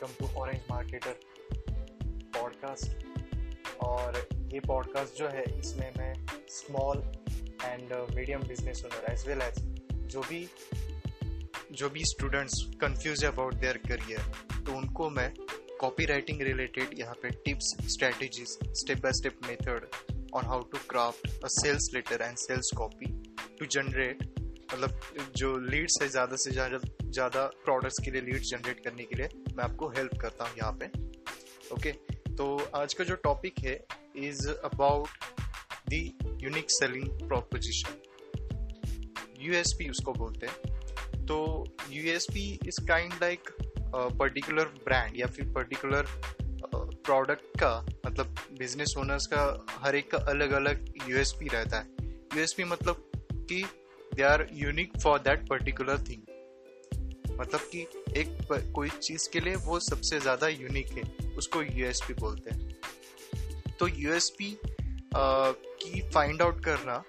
Welcome to orange marketer podcast. और ये podcast जो है, इसमें मैं small and medium business owner as well as जो भी जो भी students confuse about their career तो उनको मैं कॉपी राइटिंग रिलेटेड यहाँ पे tips strategies step by step method on how to craft a sales letter and sales copy to generate मतलब जो लीड्स है, ज़्यादा से ज़्यादा ज़्यादा प्रोडक्ट्स के लिए लीड्स जनरेट करने के लिए मैं आपको हेल्प करता हूँ यहाँ पे। ओके तो आज का जो टॉपिक है is about the unique selling proposition USP उसको बोलते हैं। तो USP is kind like particular brand या फिर पर्टिकुलर प्रोडक्ट का मतलब बिज़नेस ओनर्स का हर एक का अलग अलग यूएसपी रहता है। यूएसपी मतलब कि they are unique for that particular thing मतलब कि एक कोई चीज़ के लिए वो सबसे ज़्यादा यूनिक है, उसको यूएसपी बोलते हैं। तो यूएसपी की फाइंड आउट करना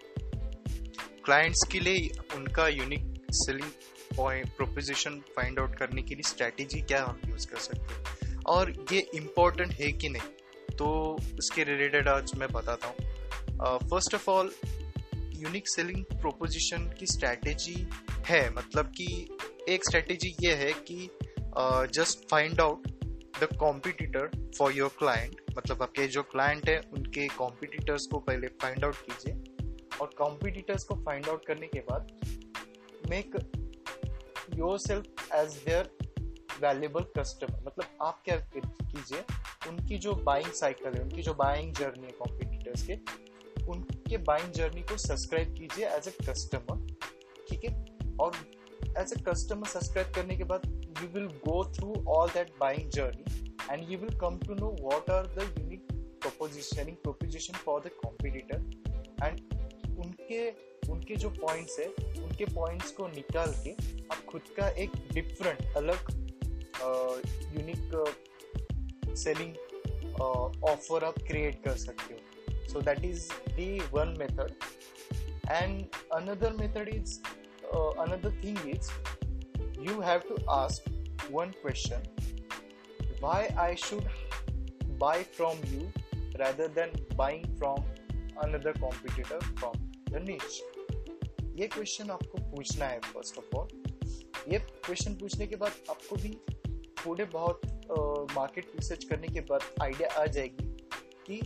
क्लाइंट्स के लिए उनका unique selling point proposition find out करने के लिए स्ट्रैटेजी क्या हम यूज़ कर सकते हैं। और ये इम्पोर्टेंट है कि नहीं तो उसके रिलेटेड आज मैं बताता हूँ। First of all unique selling proposition की स्ट्रैटेजी है मतलब कि एक स्ट्रैटेजी ये है कि just find out the competitor for your client मतलब आपके जो क्लाइंट है, उनके कॉम्पिटिटर्स को पहले फाइंड आउट कीजिए। और कॉम्पिटिटर्स को फाइंड आउट करने के बाद make yourself as their valuable customer मतलब आप क्या कीजिए, उनकी जो बाइंग साइकिल है, उनकी जो बाइंग जर्नी है कॉम्पिटिटर्स के, उनके बाइंग जर्नी को सब्सक्राइब कीजिए एज ए कस्टमर ठीक है? और एज ए कस्टमर सब्सक्राइब करने के बाद you will go through all that buying journey and you will come to know what are the unique propositioning proposition for the competitor and उनके उनके जो points है, उनके पॉइंट्स को निकाल के आप खुद का एक डिफरेंट अलग यूनिक सेलिंग ऑफ़र आप क्रिएट कर सकते हो। So that is one method and another method is uh, another thing is you have to ask one question why i should buy from you rather than buying from another competitor from the niche ये question आपको पूछना है first of all ये question पूछने के बाद आपको भी थोड़े बहुत मार्केट uh, रिसर्च करने के बाद आइडिया आ जाएगी कि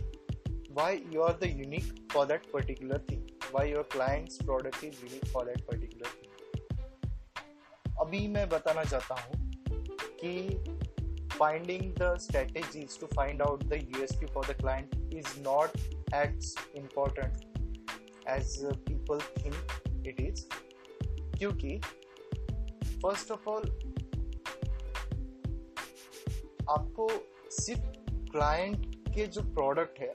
why you are the unique for that particular thing why your client's product is unique for that particular thing अभी मैं बताना चाहता हूँ कि finding the strategies to find out the USP for the client is not as important as people think it is क्योंकि first of all आपको सिर्फ़ client के जो प्रोडक्ट है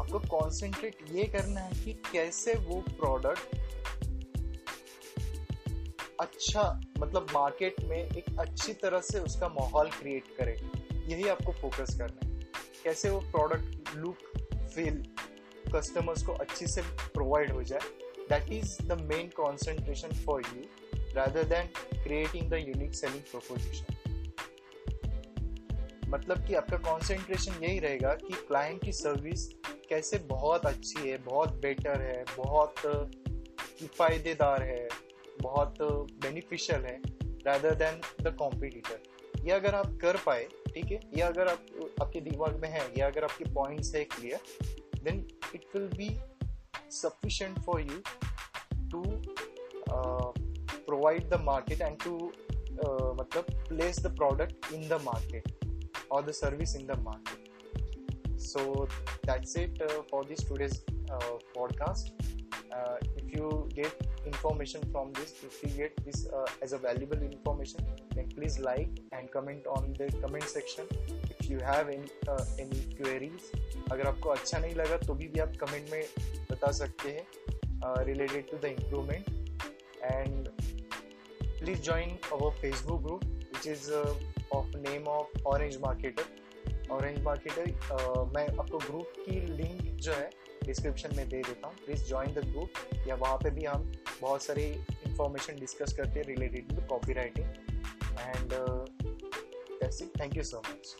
आपको कॉन्सेंट्रेट ये करना है कि कैसे वो प्रोडक्ट अच्छा मतलब मार्केट में एक अच्छी तरह से उसका माहौल क्रिएट करे। यही आपको फोकस करना है। कैसे वो प्रोडक्ट लुक फील कस्टमर्स को अच्छी से प्रोवाइड हो जाए। That is the main concentration for you rather than creating the unique selling proposition मतलब कि आपका कॉन्सेंट्रेशन यही रहेगा कि क्लाइंट की सर्विस कैसे बहुत अच्छी है, बहुत बेटर है, बहुत किफ़ायदेदार है, बहुत बेनिफिशियल है रादर देन द कॉम्पिटिटर ये अगर आप कर पाए, ठीक है? ये अगर आप, आपके दिमाग में है, या अगर आपके पॉइंट्स है clear then it will be sufficient for you to provide the market and to मतलब place the product in the market और the service in the market so that's it uh, for this today's uh, podcast uh, if you get information from this if you get this uh, as a valuable information then please like and comment on the comment section if you have any uh, any queries अगर आपको अच्छा नहीं लगा तो भी, भी आप comment में बता सकते हैं related to the improvement and please join our Facebook group which is of name of orange marketer orange marketer मैं आपको ग्रुप की लिंक जो है डिस्क्रिप्शन में दे देता हूँ। प्लीज़ ज्वाइन द ग्रुप या वहाँ पे भी हम बहुत सारी इंफॉर्मेशन डिस्कस करते हैं related to copy writing and thank you so much